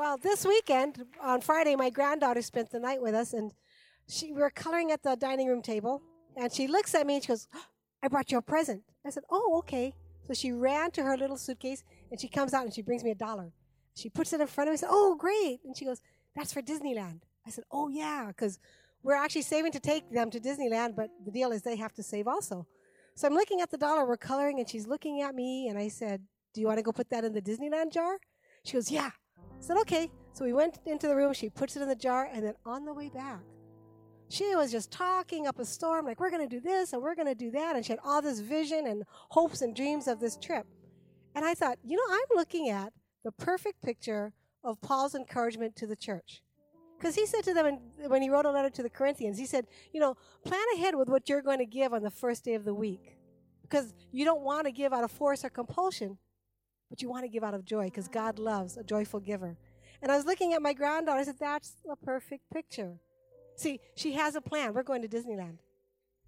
Well, this weekend on Friday, my granddaughter spent the night with us, and she we were coloring at the dining room table, and she looks at me and she goes, "I brought you a present." I said, "Oh, okay." So she ran to her little suitcase and she comes out and she brings me a dollar. She puts it in front of me. and says, "Oh, great!" And she goes, "That's for Disneyland." I said, "Oh yeah," because we're actually saving to take them to Disneyland, but the deal is they have to save also. So I'm looking at the dollar. We're coloring, and she's looking at me, and I said, "Do you want to go put that in the Disneyland jar?" She goes, "Yeah." Said, "Okay." So we went into the room. She puts it in the jar, and then on the way back, she was just talking up a storm, like we're going to do this and we're going to do that, and she had all this vision and hopes and dreams of this trip. And I thought, you know, I'm looking at the perfect picture of Paul's encouragement to the church. Because he said to them when he wrote a letter to the Corinthians, he said, you know, plan ahead with what you're going to give on the first day of the week. Because you don't want to give out of force or compulsion, but you want to give out of joy because God loves a joyful giver. And I was looking at my granddaughter, I said, that's a perfect picture. See, she has a plan. We're going to Disneyland.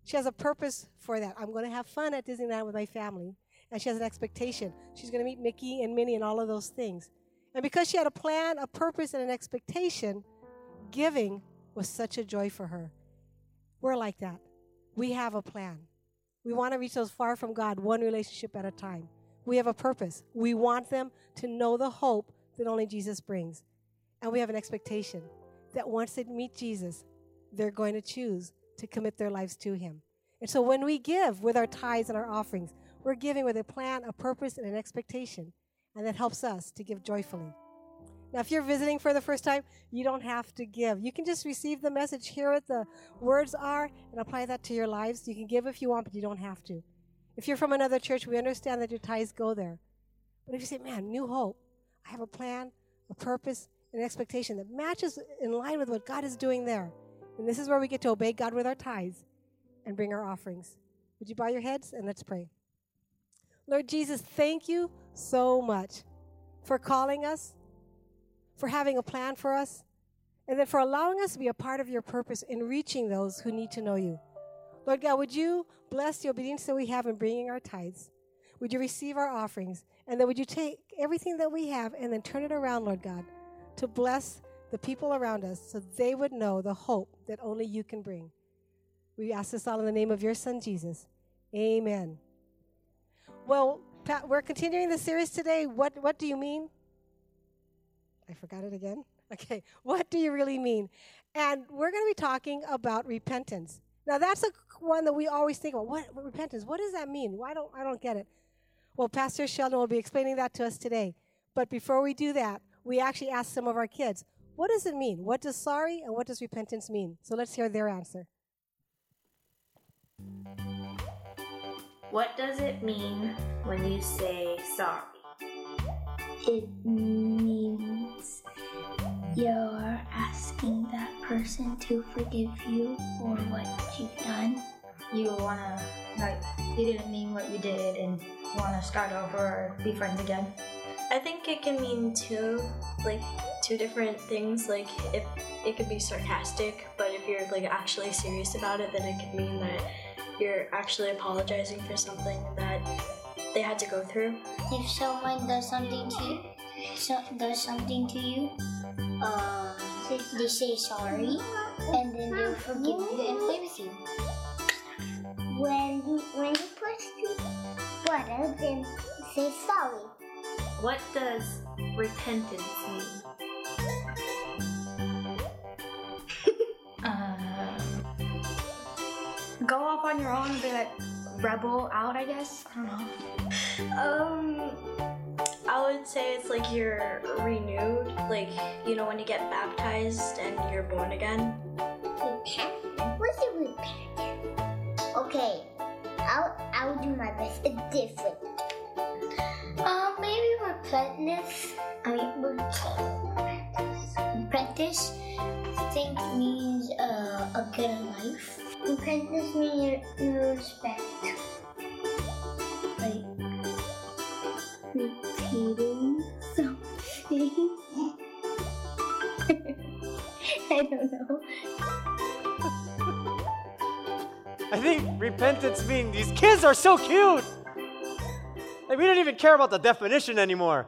She has a purpose for that. I'm going to have fun at Disneyland with my family. And she has an expectation. She's going to meet Mickey and Minnie and all of those things. And because she had a plan, a purpose, and an expectation, giving was such a joy for her. We're like that. We have a plan. We want to reach those far from God, one relationship at a time. We have a purpose. We want them to know the hope that only Jesus brings. And we have an expectation that once they meet Jesus, they're going to choose to commit their lives to Him. And so when we give with our tithes and our offerings, we're giving with a plan, a purpose, and an expectation. And that helps us to give joyfully. Now, if you're visiting for the first time, you don't have to give. You can just receive the message, hear what the words are, and apply that to your lives. You can give if you want, but you don't have to. If you're from another church, we understand that your tithes go there. But if you say, man, new hope, I have a plan, a purpose, an expectation that matches in line with what God is doing there. And this is where we get to obey God with our tithes and bring our offerings. Would you bow your heads and let's pray? Lord Jesus, thank you so much for calling us for having a plan for us, and then for allowing us to be a part of your purpose in reaching those who need to know you. Lord God, would you bless the obedience that we have in bringing our tithes? Would you receive our offerings? And then would you take everything that we have and then turn it around, Lord God, to bless the people around us so they would know the hope that only you can bring. We ask this all in the name of your Son, Jesus. Amen. Well, Pat, we're continuing the series today. What, what do you mean? I forgot it again. Okay, what do you really mean? And we're going to be talking about repentance. Now that's a one that we always think about. What, what repentance? What does that mean? Why don't I don't get it? Well, Pastor Sheldon will be explaining that to us today. But before we do that, we actually asked some of our kids, what does it mean? What does sorry and what does repentance mean? So let's hear their answer. What does it mean when you say sorry? It means you're asking that person to forgive you for what you've done. You wanna, like, you didn't mean what you did and wanna start over or be friends again? I think it can mean two, like, two different things. Like, if it could be sarcastic, but if you're, like, actually serious about it, then it could mean that you're actually apologizing for something that they had to go through. If someone does something to you, so, does something to you, uh, they say sorry, and then they'll forgive you and play with you. When you when you push to butter, then say sorry. What does repentance mean? Go off on your own and be like rebel out, I guess. I don't know. Um, I would say it's like you're renewed. Like, you know, when you get baptized and you're born again. Repent? What's a repent? Okay, I'll I'll do my best. It's different. Um, maybe repentance. I mean, repentance. I think means uh, a good life. Repentance means respect. I don't know. I think repentance means these kids are so cute. Like we don't even care about the definition anymore.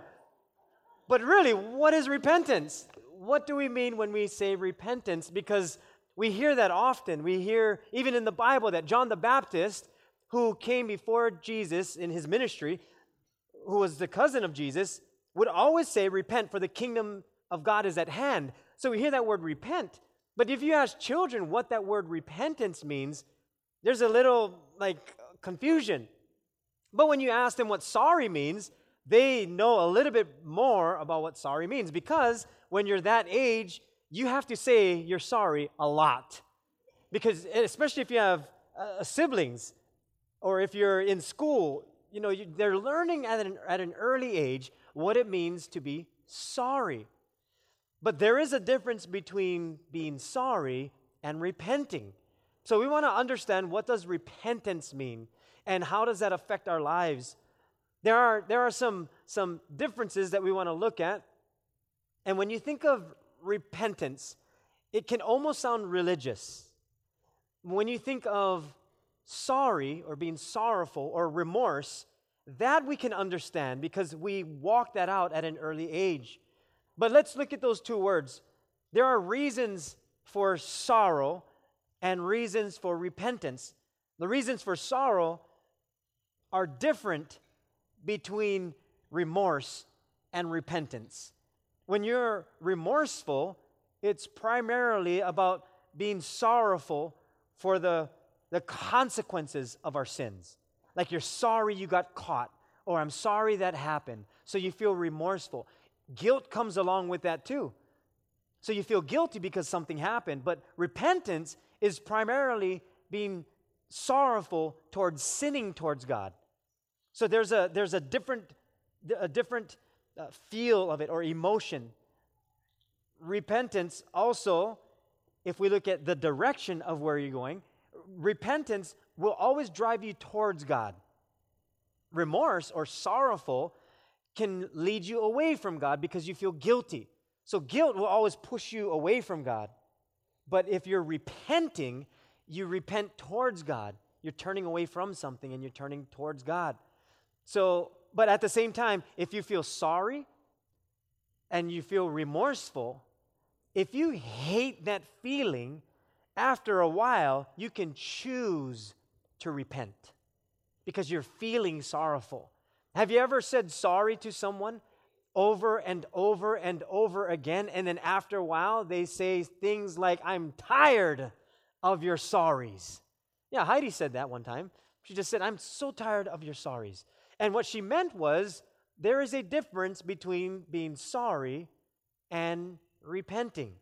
But really, what is repentance? What do we mean when we say repentance? Because we hear that often. We hear, even in the Bible, that John the Baptist, who came before Jesus in his ministry, who was the cousin of Jesus, would always say, Repent, for the kingdom of God is at hand. So we hear that word repent. But if you ask children what that word repentance means, there's a little like confusion. But when you ask them what sorry means, they know a little bit more about what sorry means because when you're that age, you have to say you're sorry a lot. Because especially if you have uh, siblings or if you're in school, you know, you, they're learning at an, at an early age what it means to be sorry. But there is a difference between being sorry and repenting. So we want to understand what does repentance mean and how does that affect our lives? There are, there are some, some differences that we want to look at. And when you think of repentance, it can almost sound religious. When you think of sorry or being sorrowful or remorse, that we can understand because we walk that out at an early age. But let's look at those two words. There are reasons for sorrow and reasons for repentance. The reasons for sorrow are different between remorse and repentance. When you're remorseful, it's primarily about being sorrowful for the, the consequences of our sins. Like you're sorry you got caught, or I'm sorry that happened. So you feel remorseful. Guilt comes along with that too. So you feel guilty because something happened. But repentance is primarily being sorrowful towards sinning towards God. So there's a, there's a different, a different uh, feel of it or emotion. Repentance also, if we look at the direction of where you're going, repentance will always drive you towards God. Remorse or sorrowful can lead you away from God because you feel guilty. So guilt will always push you away from God. But if you're repenting, you repent towards God. You're turning away from something and you're turning towards God. So, but at the same time, if you feel sorry and you feel remorseful, if you hate that feeling, after a while, you can choose to repent because you're feeling sorrowful. Have you ever said sorry to someone over and over and over again, and then after a while, they say things like, I'm tired of your sorries? Yeah, Heidi said that one time. She just said, I'm so tired of your sorries. And what she meant was there is a difference between being sorry and repenting.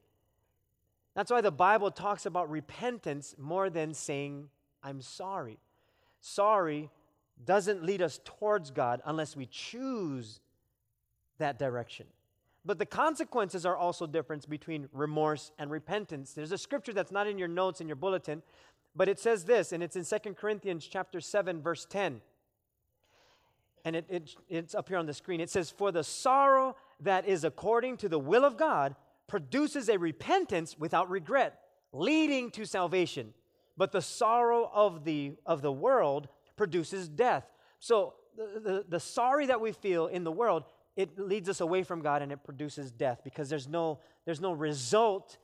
That's why the Bible talks about repentance more than saying, I'm sorry. Sorry doesn't lead us towards God unless we choose that direction. But the consequences are also different between remorse and repentance. There's a scripture that's not in your notes in your bulletin, but it says this, and it's in 2 Corinthians chapter 7, verse 10 and it, it, it's up here on the screen. It says, For the sorrow that is according to the will of God produces a repentance without regret, leading to salvation. But the sorrow of the, of the world produces death. So the, the, the sorry that we feel in the world, it leads us away from God and it produces death because there's no, there's no result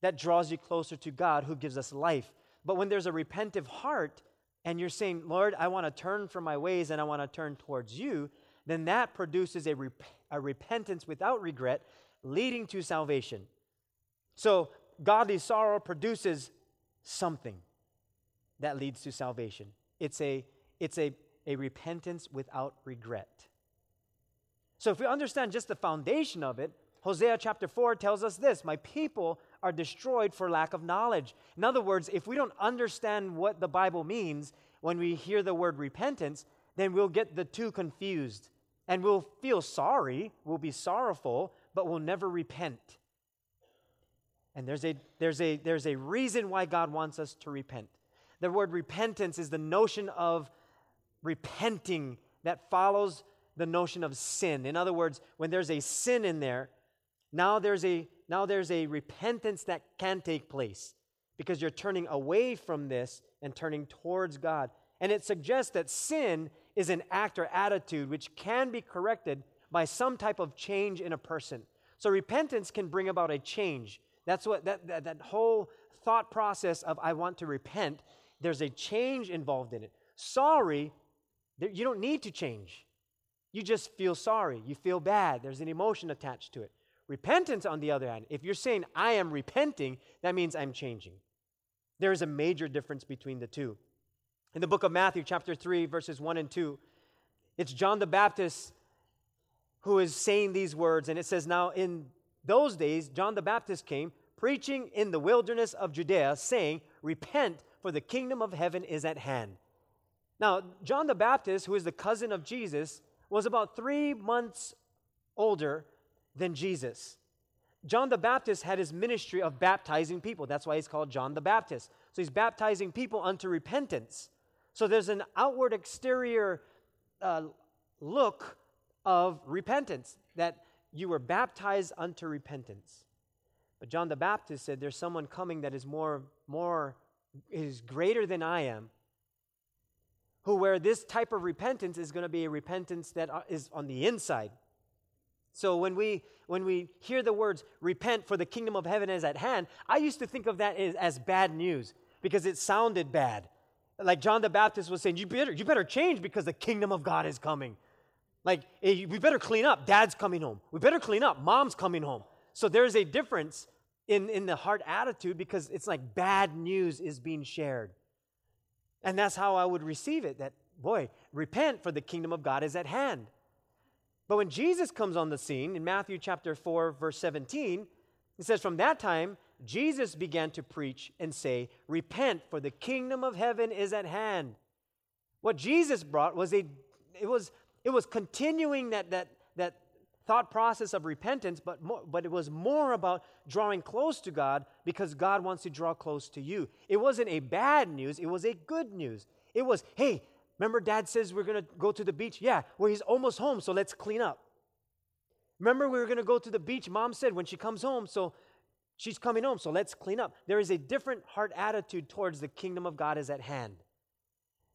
that draws you closer to God who gives us life. But when there's a repentive heart, and you're saying, Lord, I want to turn from my ways and I want to turn towards you, then that produces a, rep- a repentance without regret, leading to salvation. So, godly sorrow produces something that leads to salvation. It's a, it's a, a repentance without regret. So, if we understand just the foundation of it, Hosea chapter 4 tells us this My people are destroyed for lack of knowledge. In other words, if we don't understand what the Bible means when we hear the word repentance, then we'll get the two confused and we'll feel sorry, we'll be sorrowful, but we'll never repent. And there's a, there's, a, there's a reason why God wants us to repent. The word repentance is the notion of repenting that follows the notion of sin. In other words, when there's a sin in there, now there's a now there's a repentance that can take place because you're turning away from this and turning towards God. And it suggests that sin is an act or attitude which can be corrected by some type of change in a person. So repentance can bring about a change. That's what that, that, that whole thought process of I want to repent, there's a change involved in it. Sorry, you don't need to change. You just feel sorry. You feel bad. There's an emotion attached to it. Repentance, on the other hand, if you're saying, I am repenting, that means I'm changing. There is a major difference between the two. In the book of Matthew, chapter 3, verses 1 and 2, it's John the Baptist who is saying these words, and it says, Now in those days, John the Baptist came preaching in the wilderness of Judea, saying, Repent, for the kingdom of heaven is at hand. Now, John the Baptist, who is the cousin of Jesus, was about three months older than Jesus. John the Baptist had his ministry of baptizing people. That's why he's called John the Baptist. So he's baptizing people unto repentance. So there's an outward exterior uh, look of repentance that you were baptized unto repentance. But John the Baptist said, There's someone coming that is more, more, is greater than I am, who, where this type of repentance is going to be a repentance that uh, on the inside. So when we when we hear the words repent for the kingdom of heaven is at hand, I used to think of that as, as bad news because it sounded bad. Like John the Baptist was saying, you better, you better change because the kingdom of God is coming. Like, hey, we better clean up. Dad's coming home. We better clean up. Mom's coming home. So there's a difference in, in the heart attitude because it's like bad news is being shared. And that's how I would receive it that, boy, repent for the kingdom of God is at hand. But when Jesus comes on the scene in Matthew chapter 4, verse 17, it says, From that time, Jesus began to preach and say, Repent, for the kingdom of heaven is at hand. What Jesus brought was a it was it was continuing that that that thought process of repentance, but more, but it was more about drawing close to God because God wants to draw close to you. It wasn't a bad news, it was a good news. It was, hey, Remember, dad says we're going to go to the beach? Yeah, well, he's almost home, so let's clean up. Remember, we were going to go to the beach. Mom said when she comes home, so she's coming home, so let's clean up. There is a different heart attitude towards the kingdom of God is at hand.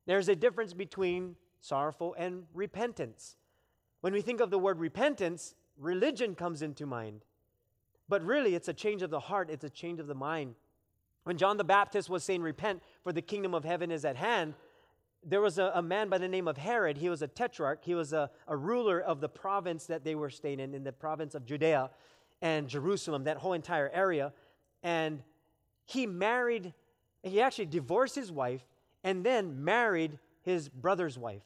There's a difference between sorrowful and repentance. When we think of the word repentance, religion comes into mind. But really, it's a change of the heart, it's a change of the mind. When John the Baptist was saying, Repent, for the kingdom of heaven is at hand, there was a, a, man by the name of Herod. He was a tetrarch. He was a, a ruler of the province that they were staying in, in the province of Judea and Jerusalem, that whole entire area. And he married, he actually divorced his wife and then married his brother's wife.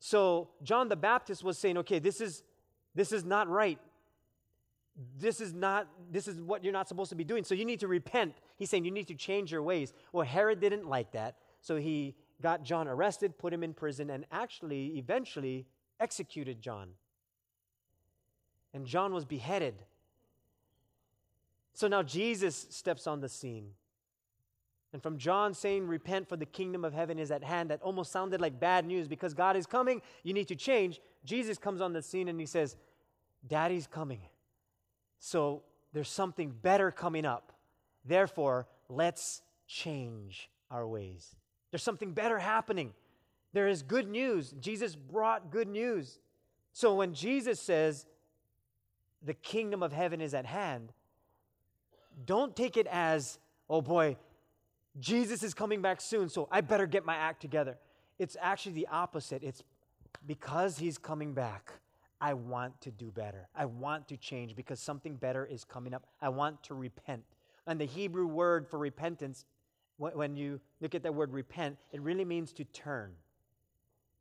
So John the Baptist was saying, okay, this is, this is not right. This is not, this is what you're not supposed to be doing. So you need to repent. He's saying you need to change your ways. Well, Herod didn't like that. So he got John arrested, put him in prison, and actually, eventually, executed John. And John was beheaded. So now Jesus steps on the scene. And from John saying, Repent, for the kingdom of heaven is at hand, that almost sounded like bad news because God is coming, you need to change. Jesus comes on the scene and he says, Daddy's coming. So there's something better coming up. Therefore, let's change our ways. There's something better happening. There is good news. Jesus brought good news. So when Jesus says, the kingdom of heaven is at hand, don't take it as, oh boy, Jesus is coming back soon, so I better get my act together. It's actually the opposite. It's because he's coming back, I want to do better. I want to change because something better is coming up. I want to repent. And the Hebrew word for repentance when you look at that word repent, it really means to turn.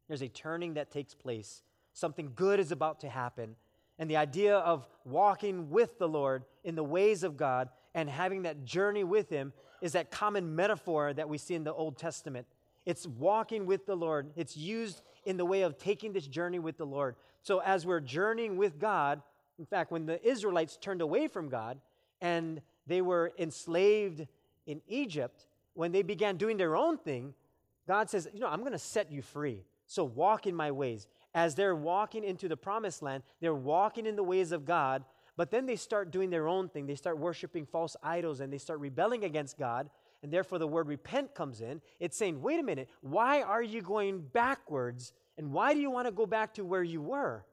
There's a turning that takes place. Something good is about to happen. And the idea of walking with the Lord in the ways of God and having that journey with Him is that common metaphor that we see in the Old Testament. It's walking with the Lord, it's used in the way of taking this journey with the Lord. So, as we're journeying with God, in fact, when the Israelites turned away from God and they were enslaved in Egypt, when they began doing their own thing, God says, You know, I'm going to set you free. So walk in my ways. As they're walking into the promised land, they're walking in the ways of God, but then they start doing their own thing. They start worshiping false idols and they start rebelling against God. And therefore, the word repent comes in. It's saying, wait a minute, why are you going backwards? And why do you want to go back to where you were?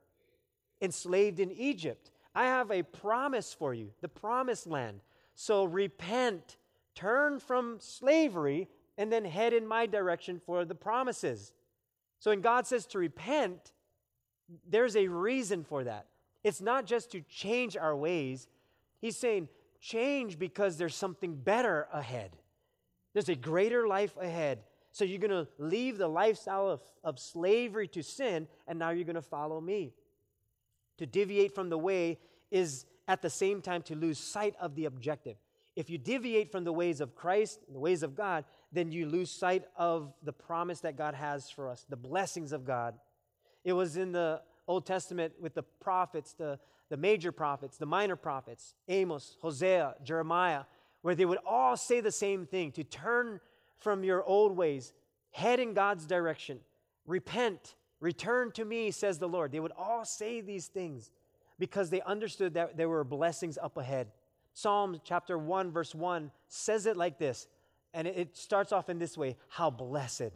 enslaved in Egypt. I have a promise for you, the promised land. So repent, turn from slavery, and then head in my direction for the promises. So when God says to repent, there's a reason for that. It's not just to change our ways. He's saying, change because there's something better ahead. There's a greater life ahead. So you're going to leave the lifestyle of, of slavery to sin, and now you're going to follow me. To deviate from the way is at the same time to lose sight of the objective. If you deviate from the ways of Christ, the ways of God, then you lose sight of the promise that God has for us, the blessings of God. It was in the Old Testament with the prophets, the, the major prophets, the minor prophets, Amos, Hosea, Jeremiah, where they would all say the same thing to turn from your old ways, head in God's direction, repent, return to me, says the Lord. They would all say these things because they understood that there were blessings up ahead. Psalm chapter 1, verse 1 says it like this, and it starts off in this way How blessed!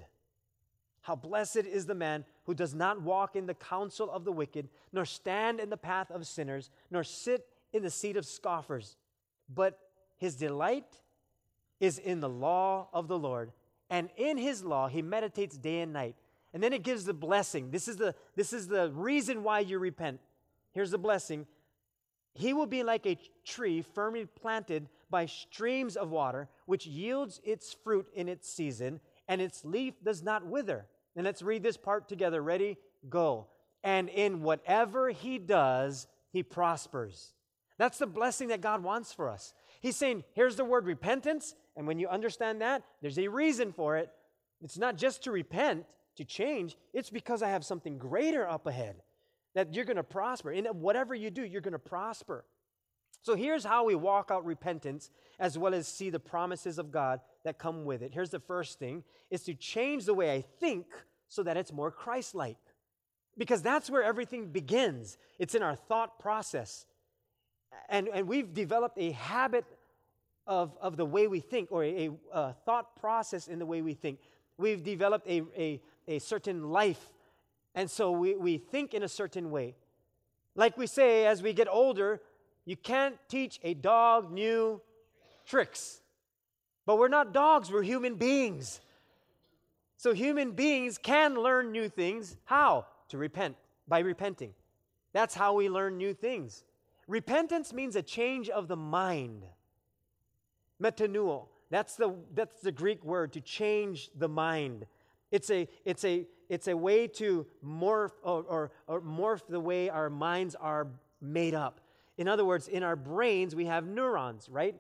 How blessed is the man who does not walk in the counsel of the wicked, nor stand in the path of sinners, nor sit in the seat of scoffers. But his delight is in the law of the Lord, and in his law he meditates day and night. And then it gives the blessing. This is the, this is the reason why you repent. Here's the blessing He will be like a tree firmly planted by streams of water, which yields its fruit in its season, and its leaf does not wither. And let's read this part together. Ready? Go. And in whatever he does, he prospers. That's the blessing that God wants for us. He's saying, here's the word repentance. And when you understand that, there's a reason for it. It's not just to repent, to change, it's because I have something greater up ahead that you're going to prosper. In whatever you do, you're going to prosper. So here's how we walk out repentance as well as see the promises of God that come with it. Here's the first thing is to change the way I think so that it's more Christ-like. Because that's where everything begins. It's in our thought process. And, and we've developed a habit of, of the way we think or a, a thought process in the way we think. We've developed a, a, a certain life and so we, we think in a certain way. Like we say, as we get older, you can't teach a dog new tricks. But we're not dogs, we're human beings. So human beings can learn new things. How? To repent, by repenting. That's how we learn new things. Repentance means a change of the mind. Metanoia. That's the, that's the Greek word to change the mind. It's a, it's a, it's a way to morph or, or, or morph the way our minds are made up. In other words, in our brains, we have neurons, right?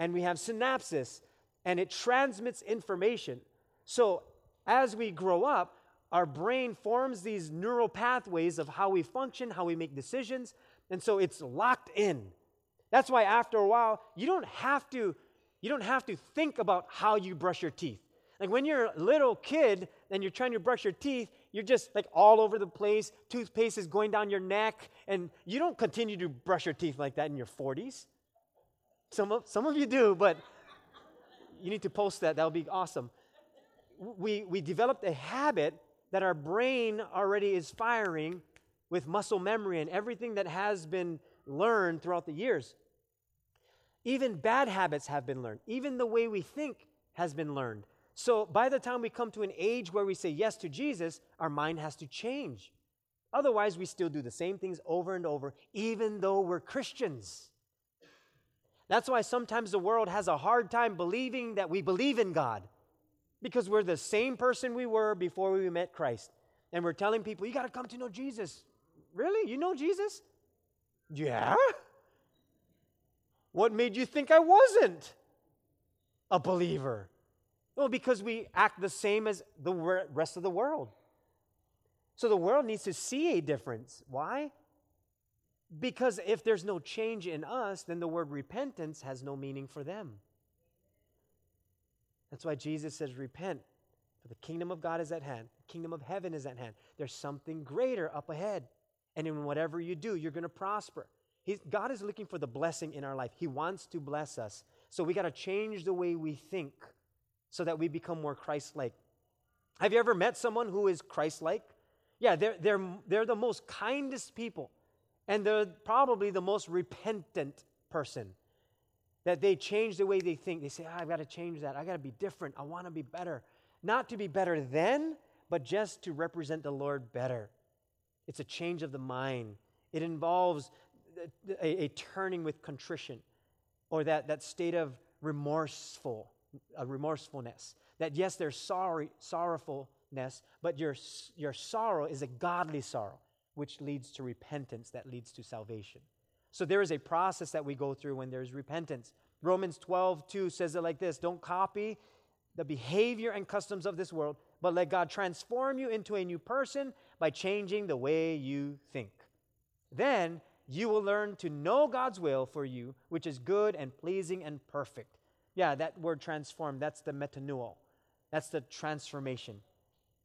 And we have synapses, and it transmits information. So as we grow up, our brain forms these neural pathways of how we function, how we make decisions, and so it's locked in. That's why after a while, you don't have to you don't have to think about how you brush your teeth. Like when you're a little kid and you're trying to brush your teeth, you're just like all over the place. Toothpaste is going down your neck, and you don't continue to brush your teeth like that in your 40s. Some of, some of you do, but you need to post that. That would be awesome. We, we developed a habit that our brain already is firing with muscle memory and everything that has been learned throughout the years. Even bad habits have been learned. Even the way we think has been learned. So by the time we come to an age where we say yes to Jesus, our mind has to change. Otherwise, we still do the same things over and over, even though we're Christians. That's why sometimes the world has a hard time believing that we believe in God because we're the same person we were before we met Christ. And we're telling people, you got to come to know Jesus. Really? You know Jesus? Yeah. What made you think I wasn't a believer? Well, because we act the same as the rest of the world. So the world needs to see a difference. Why? Because if there's no change in us, then the word repentance has no meaning for them. That's why Jesus says, Repent, for the kingdom of God is at hand, the kingdom of heaven is at hand. There's something greater up ahead. And in whatever you do, you're going to prosper. He's, God is looking for the blessing in our life. He wants to bless us. So we got to change the way we think so that we become more Christ like. Have you ever met someone who is Christ like? Yeah, they're, they're, they're the most kindest people. And they're probably the most repentant person. That they change the way they think. They say, oh, I've got to change that. I've got to be different. I want to be better. Not to be better then, but just to represent the Lord better. It's a change of the mind. It involves a, a turning with contrition or that, that state of remorseful, uh, remorsefulness. That yes, there's sorry, sorrowfulness, but your, your sorrow is a godly sorrow, which leads to repentance, that leads to salvation. So there is a process that we go through when there's repentance. Romans 12, 2 says it like this Don't copy the behavior and customs of this world, but let God transform you into a new person by changing the way you think. Then you will learn to know God's will for you, which is good and pleasing and perfect. Yeah, that word transform, that's the metanoia. That's the transformation,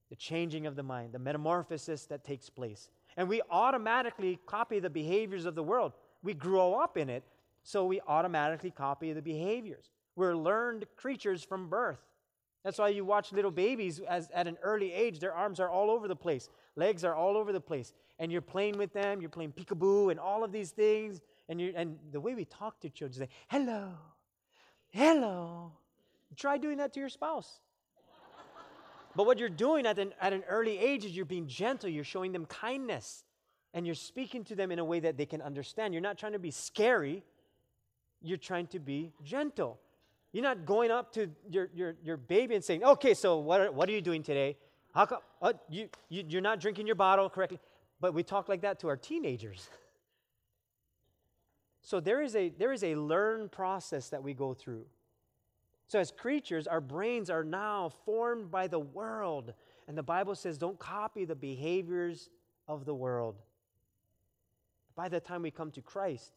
the changing of the mind, the metamorphosis that takes place. And we automatically copy the behaviors of the world. We grow up in it, so we automatically copy the behaviors. We're learned creatures from birth. That's why you watch little babies as, at an early age, their arms are all over the place, legs are all over the place. And you're playing with them, you're playing peekaboo and all of these things. And, you and the way we talk to children, say, hello, hello. Try doing that to your spouse. but what you're doing at an, at an early age is you're being gentle, you're showing them kindness, and you're speaking to them in a way that they can understand. You're not trying to be scary, you're trying to be gentle. You're not going up to your, your, your baby and saying, okay, so what are, what are you doing today? How come uh, you, you, you're not drinking your bottle correctly? But we talk like that to our teenagers. so there is, a, there is a learned process that we go through. So, as creatures, our brains are now formed by the world. And the Bible says, don't copy the behaviors of the world. By the time we come to Christ,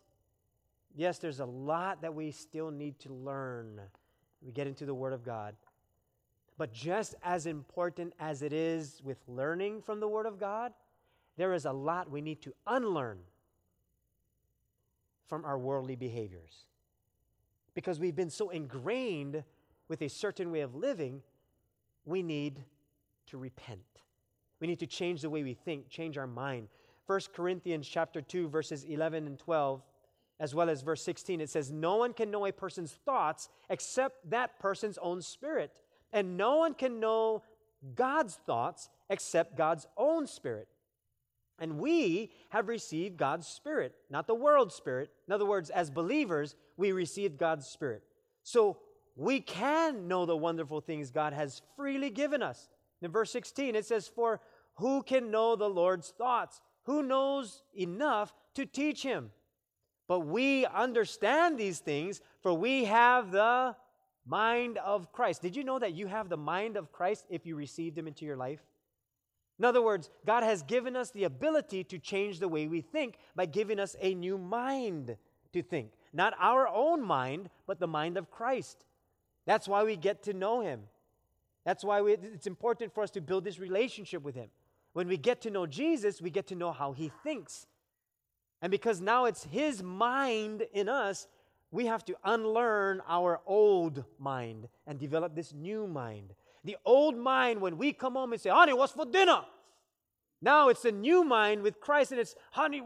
yes, there's a lot that we still need to learn. We get into the Word of God. But just as important as it is with learning from the Word of God, there is a lot we need to unlearn from our worldly behaviors. Because we've been so ingrained with a certain way of living, we need to repent. We need to change the way we think, change our mind. 1 Corinthians chapter 2 verses 11 and 12 as well as verse 16 it says no one can know a person's thoughts except that person's own spirit and no one can know God's thoughts except God's own spirit. And we have received God's Spirit, not the world's Spirit. In other words, as believers, we received God's Spirit. So we can know the wonderful things God has freely given us. In verse 16, it says, For who can know the Lord's thoughts? Who knows enough to teach him? But we understand these things, for we have the mind of Christ. Did you know that you have the mind of Christ if you received him into your life? In other words, God has given us the ability to change the way we think by giving us a new mind to think. Not our own mind, but the mind of Christ. That's why we get to know Him. That's why we, it's important for us to build this relationship with Him. When we get to know Jesus, we get to know how He thinks. And because now it's His mind in us, we have to unlearn our old mind and develop this new mind. The old mind, when we come home and say, honey, what's for dinner? Now it's a new mind with Christ, and it's, honey,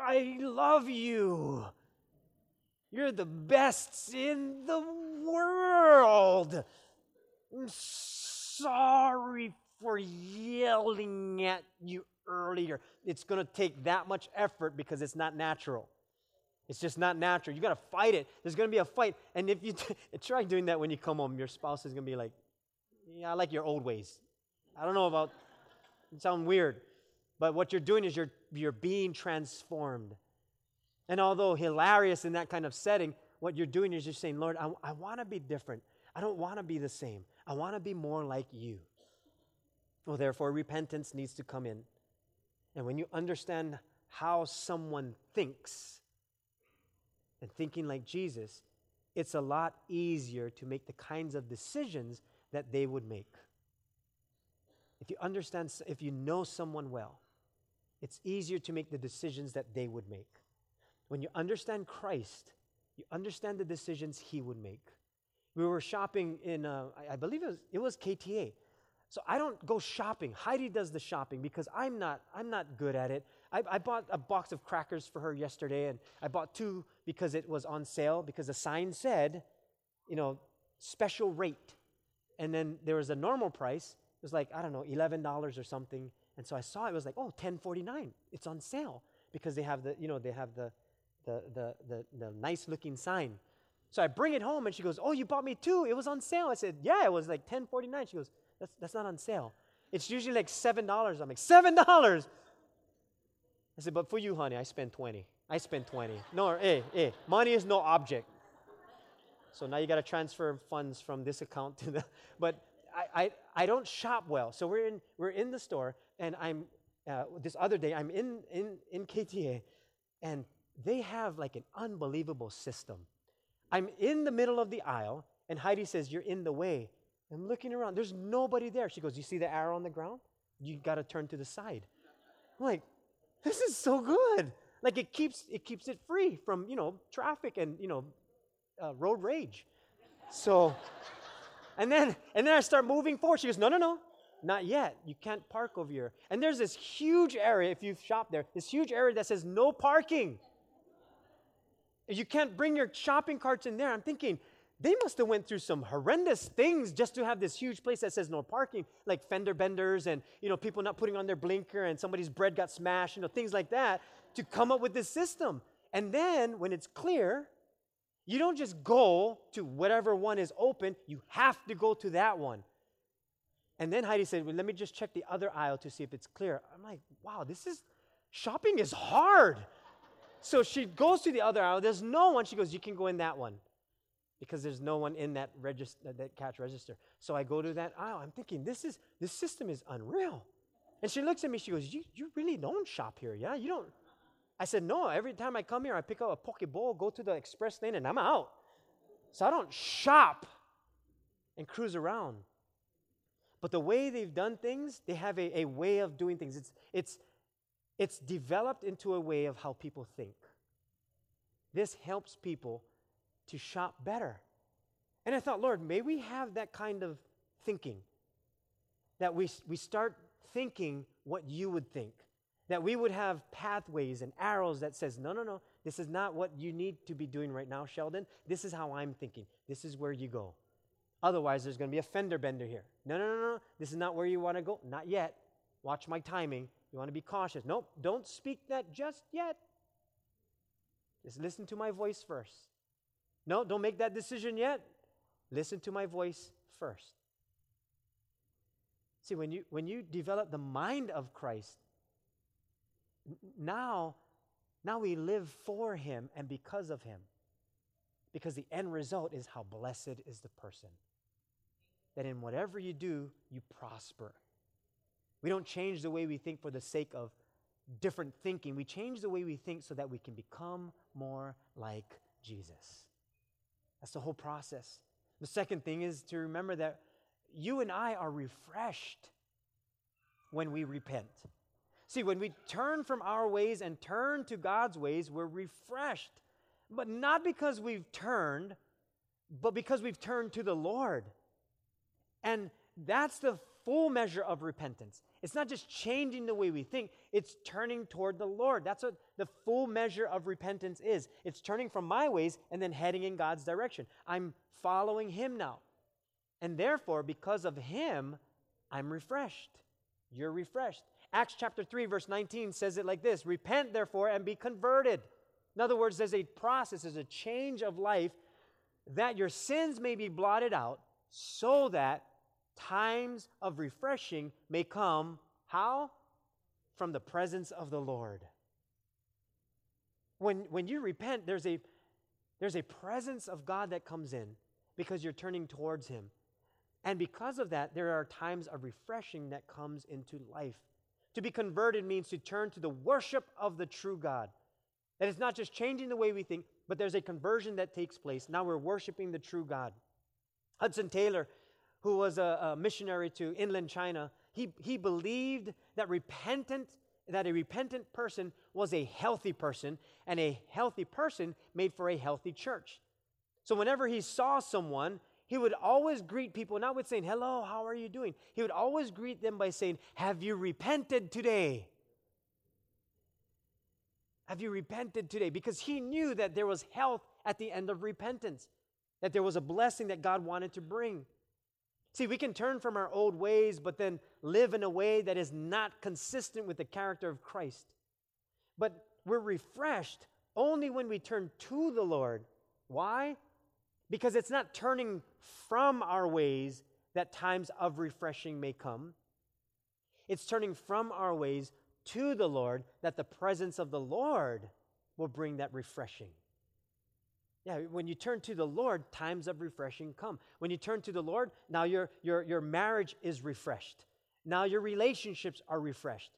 I love you. You're the best in the world. I'm sorry for yelling at you earlier. It's going to take that much effort because it's not natural. It's just not natural. You got to fight it. There's going to be a fight. And if you t- try doing that when you come home, your spouse is going to be like, yeah, I like your old ways. I don't know about, it sounds weird. But what you're doing is you're, you're being transformed. And although hilarious in that kind of setting, what you're doing is you're saying, Lord, I, I want to be different. I don't want to be the same. I want to be more like you. Well, therefore, repentance needs to come in. And when you understand how someone thinks and thinking like Jesus, it's a lot easier to make the kinds of decisions that they would make. If you understand, if you know someone well, it's easier to make the decisions that they would make. When you understand Christ, you understand the decisions he would make. We were shopping in, uh, I, believe it was, it was KTA. So I don't go shopping. Heidi does the shopping because I'm not, I'm not good at it. I, I bought a box of crackers for her yesterday, and I bought two because it was on sale, because the sign said, you know, special rate. And then there was a normal price. It was like, I don't know, $11 or something. And so I saw it, it was like, oh, 1049. It's on sale because they have the, you know, they have the, the, the, the, the nice looking sign. So I bring it home and she goes, oh, you bought me two. It was on sale. I said, yeah, it was like 1049. She goes, that's, that's not on sale. It's usually like $7. I'm like, $7? I said, but for you, honey, I spent 20. I spent 20. No, hey, hey, money is no object. So now you got to transfer funds from this account to the, but I, I, I don't shop well. So we're in, we're in the store and I'm, uh, this other day, I'm in, in, in KTA and they have like an unbelievable system. I'm in the middle of the aisle and Heidi says, you're in the way. I'm looking around. There's nobody there. She goes, you see the arrow on the ground? You got to turn to the side. I'm like, this is so good. Like it keeps it keeps it free from you know traffic and you know uh, road rage. So, and then and then I start moving forward. She goes, no, no, no, not yet. You can't park over here. And there's this huge area if you've shopped there. This huge area that says no parking. You can't bring your shopping carts in there. I'm thinking they must have went through some horrendous things just to have this huge place that says no parking like fender benders and you know people not putting on their blinker and somebody's bread got smashed you know things like that to come up with this system and then when it's clear you don't just go to whatever one is open you have to go to that one and then heidi said well, let me just check the other aisle to see if it's clear i'm like wow this is shopping is hard so she goes to the other aisle there's no one she goes you can go in that one because there's no one in that register that register. So I go to that aisle. I'm thinking this is this system is unreal. And she looks at me. She goes, "You you really don't shop here, yeah? You don't." I said, "No. Every time I come here, I pick up a poke bowl, go to the express lane, and I'm out. So I don't shop and cruise around." But the way they've done things, they have a, a way of doing things. It's it's it's developed into a way of how people think. This helps people to shop better. And I thought, Lord, may we have that kind of thinking. That we, we start thinking what you would think. That we would have pathways and arrows that says, no, no, no, this is not what you need to be doing right now, Sheldon. This is how I'm thinking. This is where you go. Otherwise, there's going to be a fender bender here. No, no, no, no. This is not where you want to go. Not yet. Watch my timing. You want to be cautious. Nope, don't speak that just yet. Just listen to my voice first. No, don't make that decision yet. Listen to my voice first. See, when you, when you develop the mind of Christ, now, now we live for him and because of him. Because the end result is how blessed is the person. That in whatever you do, you prosper. We don't change the way we think for the sake of different thinking. We change the way we think so that we can become more like Jesus. That's the whole process. The second thing is to remember that you and I are refreshed when we repent. See, when we turn from our ways and turn to God's ways, we're refreshed. But not because we've turned, but because we've turned to the Lord. And that's the full measure of repentance. It's not just changing the way we think, it's turning toward the Lord. That's what the full measure of repentance is. It's turning from my ways and then heading in God's direction. I'm following Him now. And therefore, because of Him, I'm refreshed. You're refreshed. Acts chapter 3, verse 19 says it like this Repent, therefore, and be converted. In other words, there's a process, there's a change of life that your sins may be blotted out so that times of refreshing may come. How? From the presence of the Lord. When, when you repent, there's a, there's a presence of God that comes in because you're turning towards Him. And because of that, there are times of refreshing that comes into life. To be converted means to turn to the worship of the true God. That it's not just changing the way we think, but there's a conversion that takes place. Now we're worshiping the true God. Hudson Taylor who was a, a missionary to inland China, he, he believed that repentant that a repentant person was a healthy person, and a healthy person made for a healthy church. So whenever he saw someone, he would always greet people, not with saying, Hello, how are you doing? He would always greet them by saying, Have you repented today? Have you repented today? Because he knew that there was health at the end of repentance, that there was a blessing that God wanted to bring. See, we can turn from our old ways, but then live in a way that is not consistent with the character of Christ. But we're refreshed only when we turn to the Lord. Why? Because it's not turning from our ways that times of refreshing may come. It's turning from our ways to the Lord that the presence of the Lord will bring that refreshing. Yeah, when you turn to the Lord, times of refreshing come. When you turn to the Lord, now your, your, your marriage is refreshed. Now your relationships are refreshed.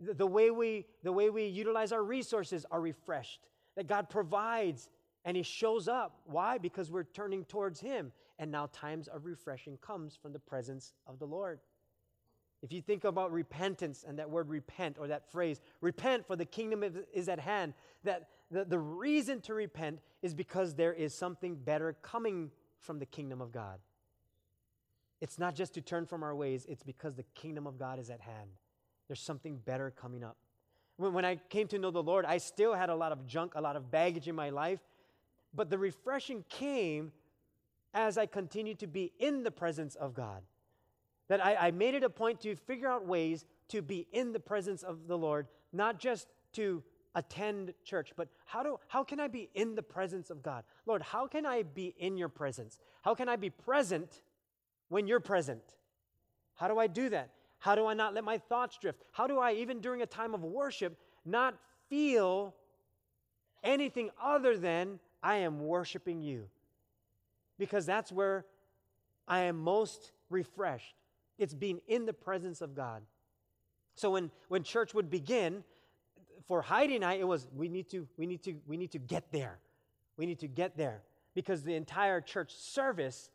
The, the, way we, the way we utilize our resources are refreshed. That God provides and He shows up. Why? Because we're turning towards Him. And now times of refreshing comes from the presence of the Lord. If you think about repentance and that word repent or that phrase, repent for the kingdom is at hand, that the, the reason to repent is because there is something better coming from the kingdom of God. It's not just to turn from our ways, it's because the kingdom of God is at hand. There's something better coming up. When, when I came to know the Lord, I still had a lot of junk, a lot of baggage in my life, but the refreshing came as I continued to be in the presence of God. That I, I made it a point to figure out ways to be in the presence of the Lord, not just to attend church, but how, do, how can I be in the presence of God? Lord, how can I be in your presence? How can I be present when you're present? How do I do that? How do I not let my thoughts drift? How do I, even during a time of worship, not feel anything other than I am worshiping you? Because that's where I am most refreshed. It's being in the presence of God. So when, when church would begin, for Heidi and I, it was we need to, we need to, we need to get there. We need to get there. Because the entire church service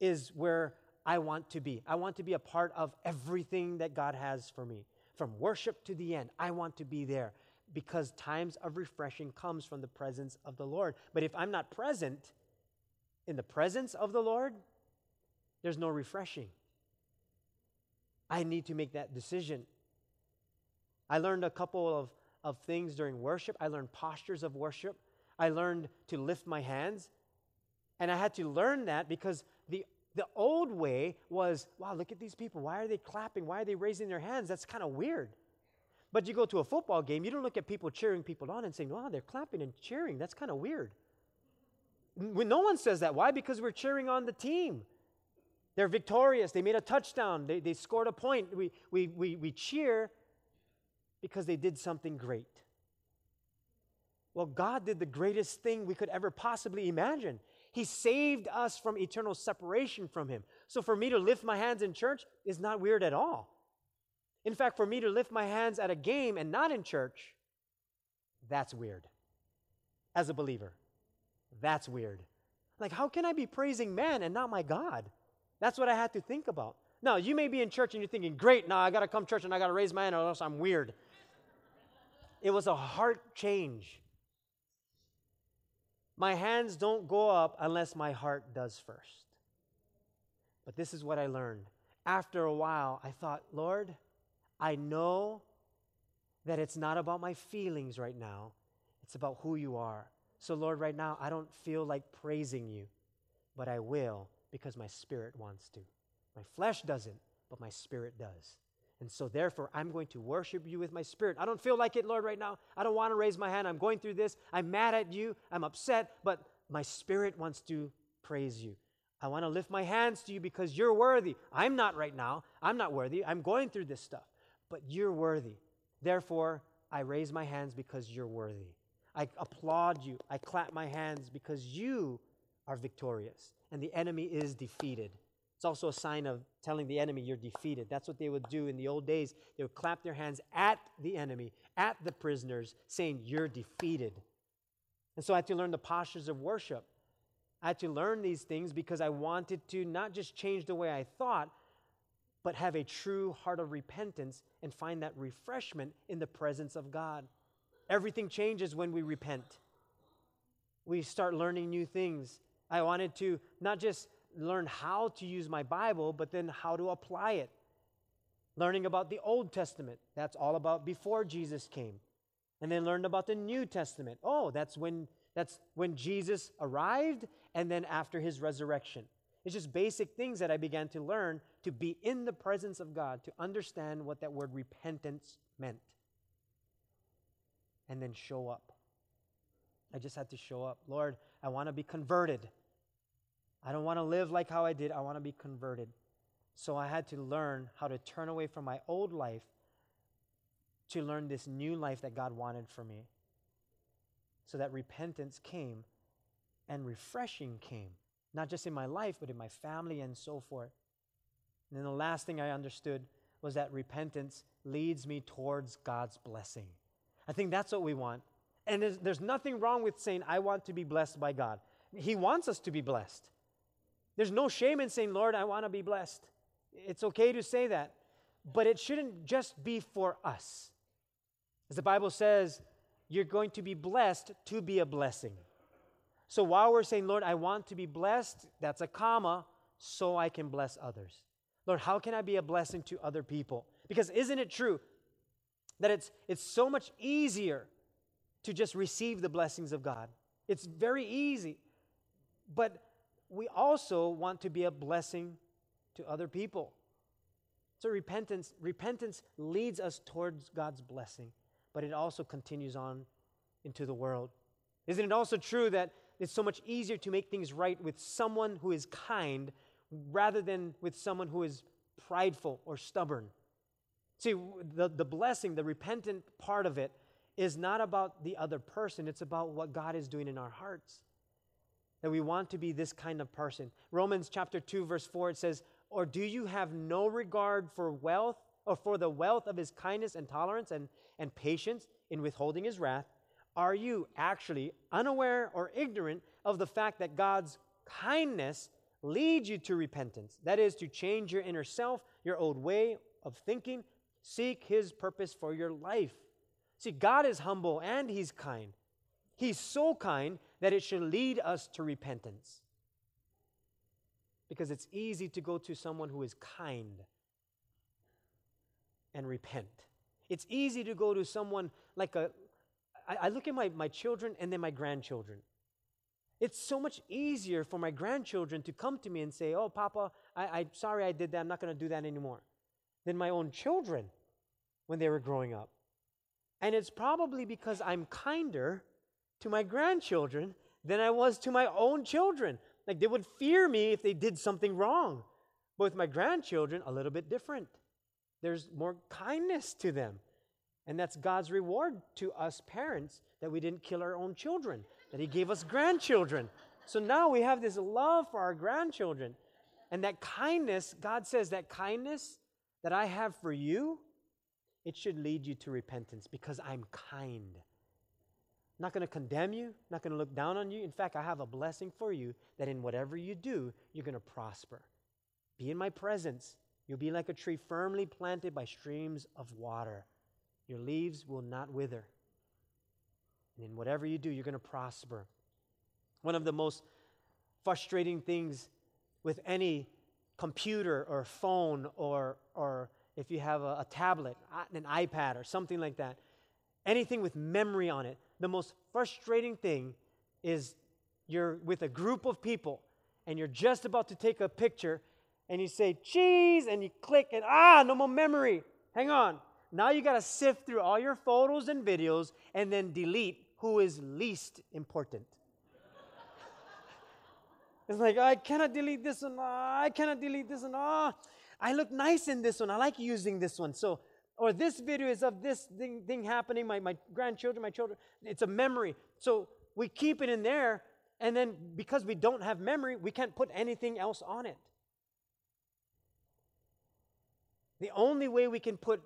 is where I want to be. I want to be a part of everything that God has for me. From worship to the end, I want to be there because times of refreshing comes from the presence of the Lord. But if I'm not present in the presence of the Lord, there's no refreshing. I need to make that decision. I learned a couple of, of things during worship. I learned postures of worship. I learned to lift my hands. And I had to learn that because the, the old way was wow, look at these people. Why are they clapping? Why are they raising their hands? That's kind of weird. But you go to a football game, you don't look at people cheering people on and saying, wow, they're clapping and cheering. That's kind of weird. When no one says that. Why? Because we're cheering on the team. They're victorious. They made a touchdown. They, they scored a point. We, we, we, we cheer because they did something great. Well, God did the greatest thing we could ever possibly imagine. He saved us from eternal separation from Him. So for me to lift my hands in church is not weird at all. In fact, for me to lift my hands at a game and not in church, that's weird. As a believer, that's weird. Like, how can I be praising man and not my God? That's what I had to think about. Now, you may be in church and you're thinking, great, now I got to come church and I got to raise my hand or else I'm weird. It was a heart change. My hands don't go up unless my heart does first. But this is what I learned. After a while, I thought, Lord, I know that it's not about my feelings right now, it's about who you are. So, Lord, right now, I don't feel like praising you, but I will because my spirit wants to. My flesh doesn't, but my spirit does. And so, therefore, I'm going to worship you with my spirit. I don't feel like it, Lord, right now. I don't want to raise my hand. I'm going through this. I'm mad at you. I'm upset, but my spirit wants to praise you. I want to lift my hands to you because you're worthy. I'm not right now. I'm not worthy. I'm going through this stuff, but you're worthy. Therefore, I raise my hands because you're worthy. I applaud you. I clap my hands because you are victorious and the enemy is defeated. It's also a sign of telling the enemy you're defeated. That's what they would do in the old days. They would clap their hands at the enemy, at the prisoners, saying, You're defeated. And so I had to learn the postures of worship. I had to learn these things because I wanted to not just change the way I thought, but have a true heart of repentance and find that refreshment in the presence of God. Everything changes when we repent. We start learning new things. I wanted to not just learn how to use my Bible, but then how to apply it. Learning about the Old Testament, that's all about before Jesus came. and then learned about the New Testament. Oh, that's when that's when Jesus arrived and then after his resurrection. It's just basic things that I began to learn to be in the presence of God, to understand what that word repentance meant. And then show up. I just had to show up. Lord, I want to be converted. I don't want to live like how I did. I want to be converted. So I had to learn how to turn away from my old life to learn this new life that God wanted for me. So that repentance came and refreshing came, not just in my life, but in my family and so forth. And then the last thing I understood was that repentance leads me towards God's blessing. I think that's what we want. And there's, there's nothing wrong with saying, I want to be blessed by God. He wants us to be blessed. There's no shame in saying, Lord, I want to be blessed. It's okay to say that, but it shouldn't just be for us. As the Bible says, you're going to be blessed to be a blessing. So while we're saying, Lord, I want to be blessed, that's a comma, so I can bless others. Lord, how can I be a blessing to other people? Because isn't it true that it's, it's so much easier to just receive the blessings of God? It's very easy. But we also want to be a blessing to other people. So repentance, repentance leads us towards God's blessing, but it also continues on into the world. Isn't it also true that it's so much easier to make things right with someone who is kind rather than with someone who is prideful or stubborn? See, the, the blessing, the repentant part of it, is not about the other person, it's about what God is doing in our hearts. That we want to be this kind of person. Romans chapter 2, verse 4, it says, Or do you have no regard for wealth, or for the wealth of his kindness and tolerance and, and patience in withholding his wrath? Are you actually unaware or ignorant of the fact that God's kindness leads you to repentance? That is, to change your inner self, your old way of thinking, seek His purpose for your life. See, God is humble and He's kind. He's so kind that it should lead us to repentance. Because it's easy to go to someone who is kind and repent. It's easy to go to someone like a, I, I look at my, my children and then my grandchildren. It's so much easier for my grandchildren to come to me and say, Oh, Papa, I, I'm sorry I did that. I'm not going to do that anymore. Than my own children when they were growing up. And it's probably because I'm kinder to my grandchildren than I was to my own children. Like they would fear me if they did something wrong. But with my grandchildren, a little bit different. There's more kindness to them. And that's God's reward to us parents that we didn't kill our own children, that He gave us grandchildren. So now we have this love for our grandchildren. And that kindness, God says, that kindness that I have for you, it should lead you to repentance because I'm kind. Not going to condemn you, not going to look down on you. In fact, I have a blessing for you that in whatever you do, you're going to prosper. Be in my presence. You'll be like a tree firmly planted by streams of water. Your leaves will not wither. And in whatever you do, you're going to prosper. One of the most frustrating things with any computer or phone or, or if you have a, a tablet, an iPad or something like that, anything with memory on it, the most frustrating thing is you're with a group of people and you're just about to take a picture and you say, cheese, and you click and ah, no more memory. Hang on. Now you got to sift through all your photos and videos and then delete who is least important. it's like, I cannot delete this one. Oh, I cannot delete this one. Oh, I look nice in this one. I like using this one. So, or this video is of this thing, thing happening, my, my grandchildren, my children. It's a memory. So we keep it in there, and then because we don't have memory, we can't put anything else on it. The only way we can put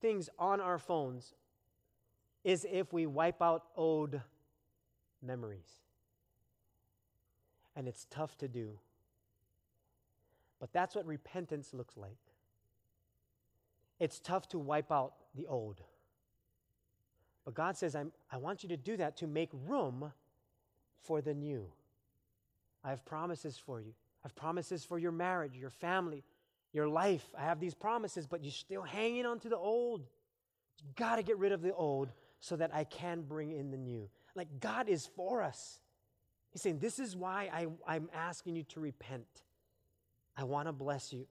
things on our phones is if we wipe out old memories. And it's tough to do. But that's what repentance looks like. It's tough to wipe out the old. But God says, I'm, I want you to do that to make room for the new. I have promises for you. I have promises for your marriage, your family, your life. I have these promises, but you're still hanging on to the old. You've got to get rid of the old so that I can bring in the new. Like God is for us. He's saying, This is why I, I'm asking you to repent. I want to bless you,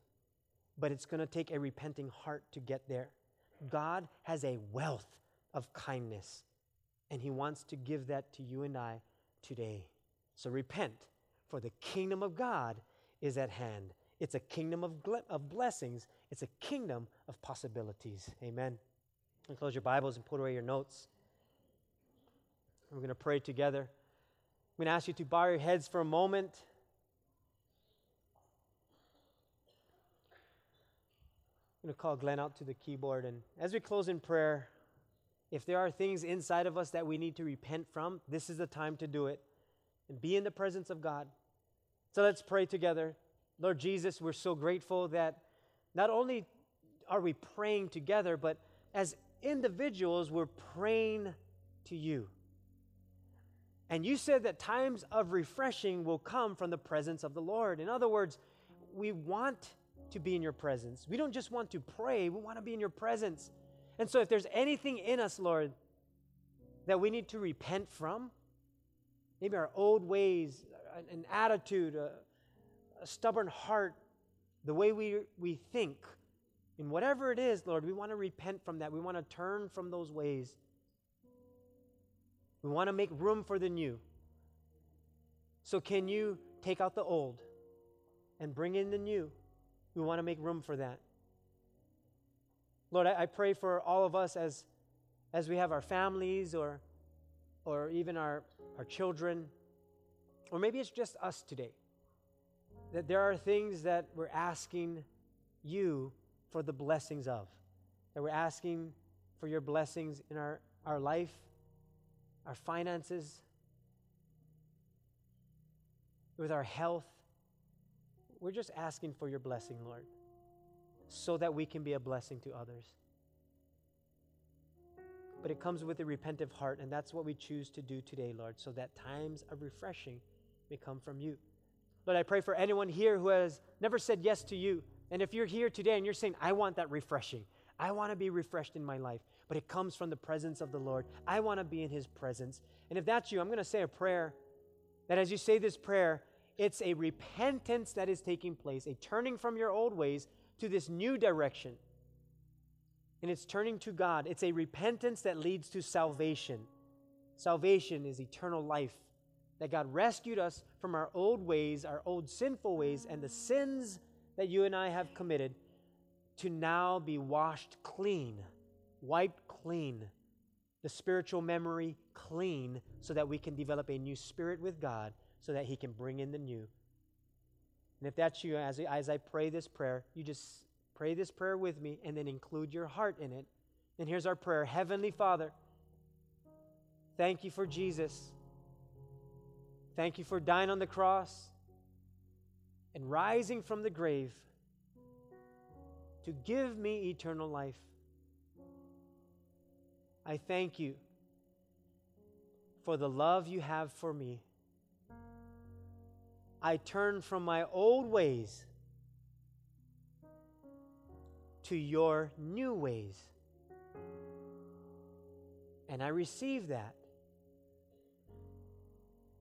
but it's going to take a repenting heart to get there. God has a wealth of kindness, and He wants to give that to you and I today. So repent, for the kingdom of God is at hand. It's a kingdom of, of blessings, it's a kingdom of possibilities. Amen. And close your Bibles and put away your notes. We're going to pray together. I'm going to ask you to bow your heads for a moment. I'm going to call Glenn out to the keyboard. And as we close in prayer, if there are things inside of us that we need to repent from, this is the time to do it and be in the presence of God. So let's pray together. Lord Jesus, we're so grateful that not only are we praying together, but as individuals, we're praying to you. And you said that times of refreshing will come from the presence of the Lord. In other words, we want to be in your presence. We don't just want to pray, we want to be in your presence. And so, if there's anything in us, Lord, that we need to repent from, maybe our old ways, an attitude, a stubborn heart, the way we, we think, in whatever it is, Lord, we want to repent from that. We want to turn from those ways. We want to make room for the new. So, can you take out the old and bring in the new? We want to make room for that. Lord, I, I, pray for all of us as, as we have our families or, or even our, our children, or maybe it's just us today, that there are things that we're asking you for the blessings of, that we're asking for your blessings in our, our life, our finances, with our health. We're just asking for your blessing, Lord, so that we can be a blessing to others. But it comes with a repentive heart, and that's what we choose to do today, Lord, so that times of refreshing may come from you. Lord, I pray for anyone here who has never said yes to you. And if you're here today and you're saying, I want that refreshing, I want to be refreshed in my life, but it comes from the presence of the Lord. I want to be in His presence. And if that's you, I'm going to say a prayer that as you say this prayer, it's a repentance that is taking place, a turning from your old ways to this new direction. And it's turning to God. It's a repentance that leads to salvation. Salvation is eternal life. That God rescued us from our old ways, our old sinful ways, and the sins that you and I have committed to now be washed clean, wiped clean, the spiritual memory clean, so that we can develop a new spirit with God, so that He can bring in the new. And if that's you, as, as I pray this prayer, you just pray this prayer with me and then include your heart in it. And here's our prayer Heavenly Father, thank you for Jesus. Thank you for dying on the cross and rising from the grave to give me eternal life. I thank you for the love you have for me. I turn from my old ways to your new ways. And I receive that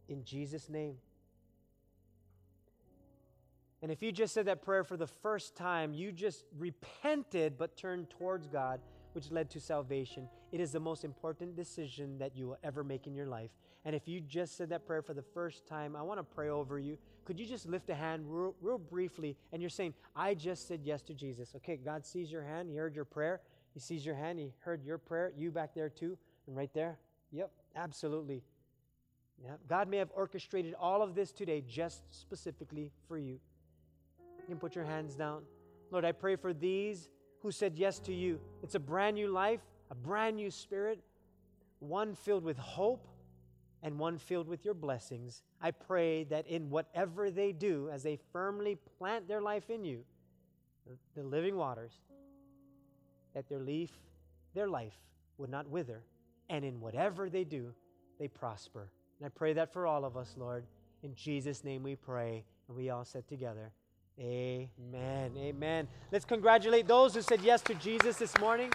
in Jesus' name. And if you just said that prayer for the first time, you just repented but turned towards God, which led to salvation. It is the most important decision that you will ever make in your life. And if you just said that prayer for the first time, I want to pray over you. Could you just lift a hand real, real briefly and you're saying, I just said yes to Jesus? Okay, God sees your hand. He heard your prayer. He sees your hand. He heard your prayer. You back there too. And right there. Yep, absolutely. Yeah. God may have orchestrated all of this today just specifically for you. You can put your hands down. Lord, I pray for these who said yes to you. It's a brand new life, a brand new spirit, one filled with hope and one filled with your blessings. I pray that in whatever they do, as they firmly plant their life in you, the living waters, that their leaf, their life would not wither, and in whatever they do, they prosper. And I pray that for all of us, Lord. In Jesus' name we pray, and we all said together, Amen. Amen. Let's congratulate those who said yes to Jesus this morning.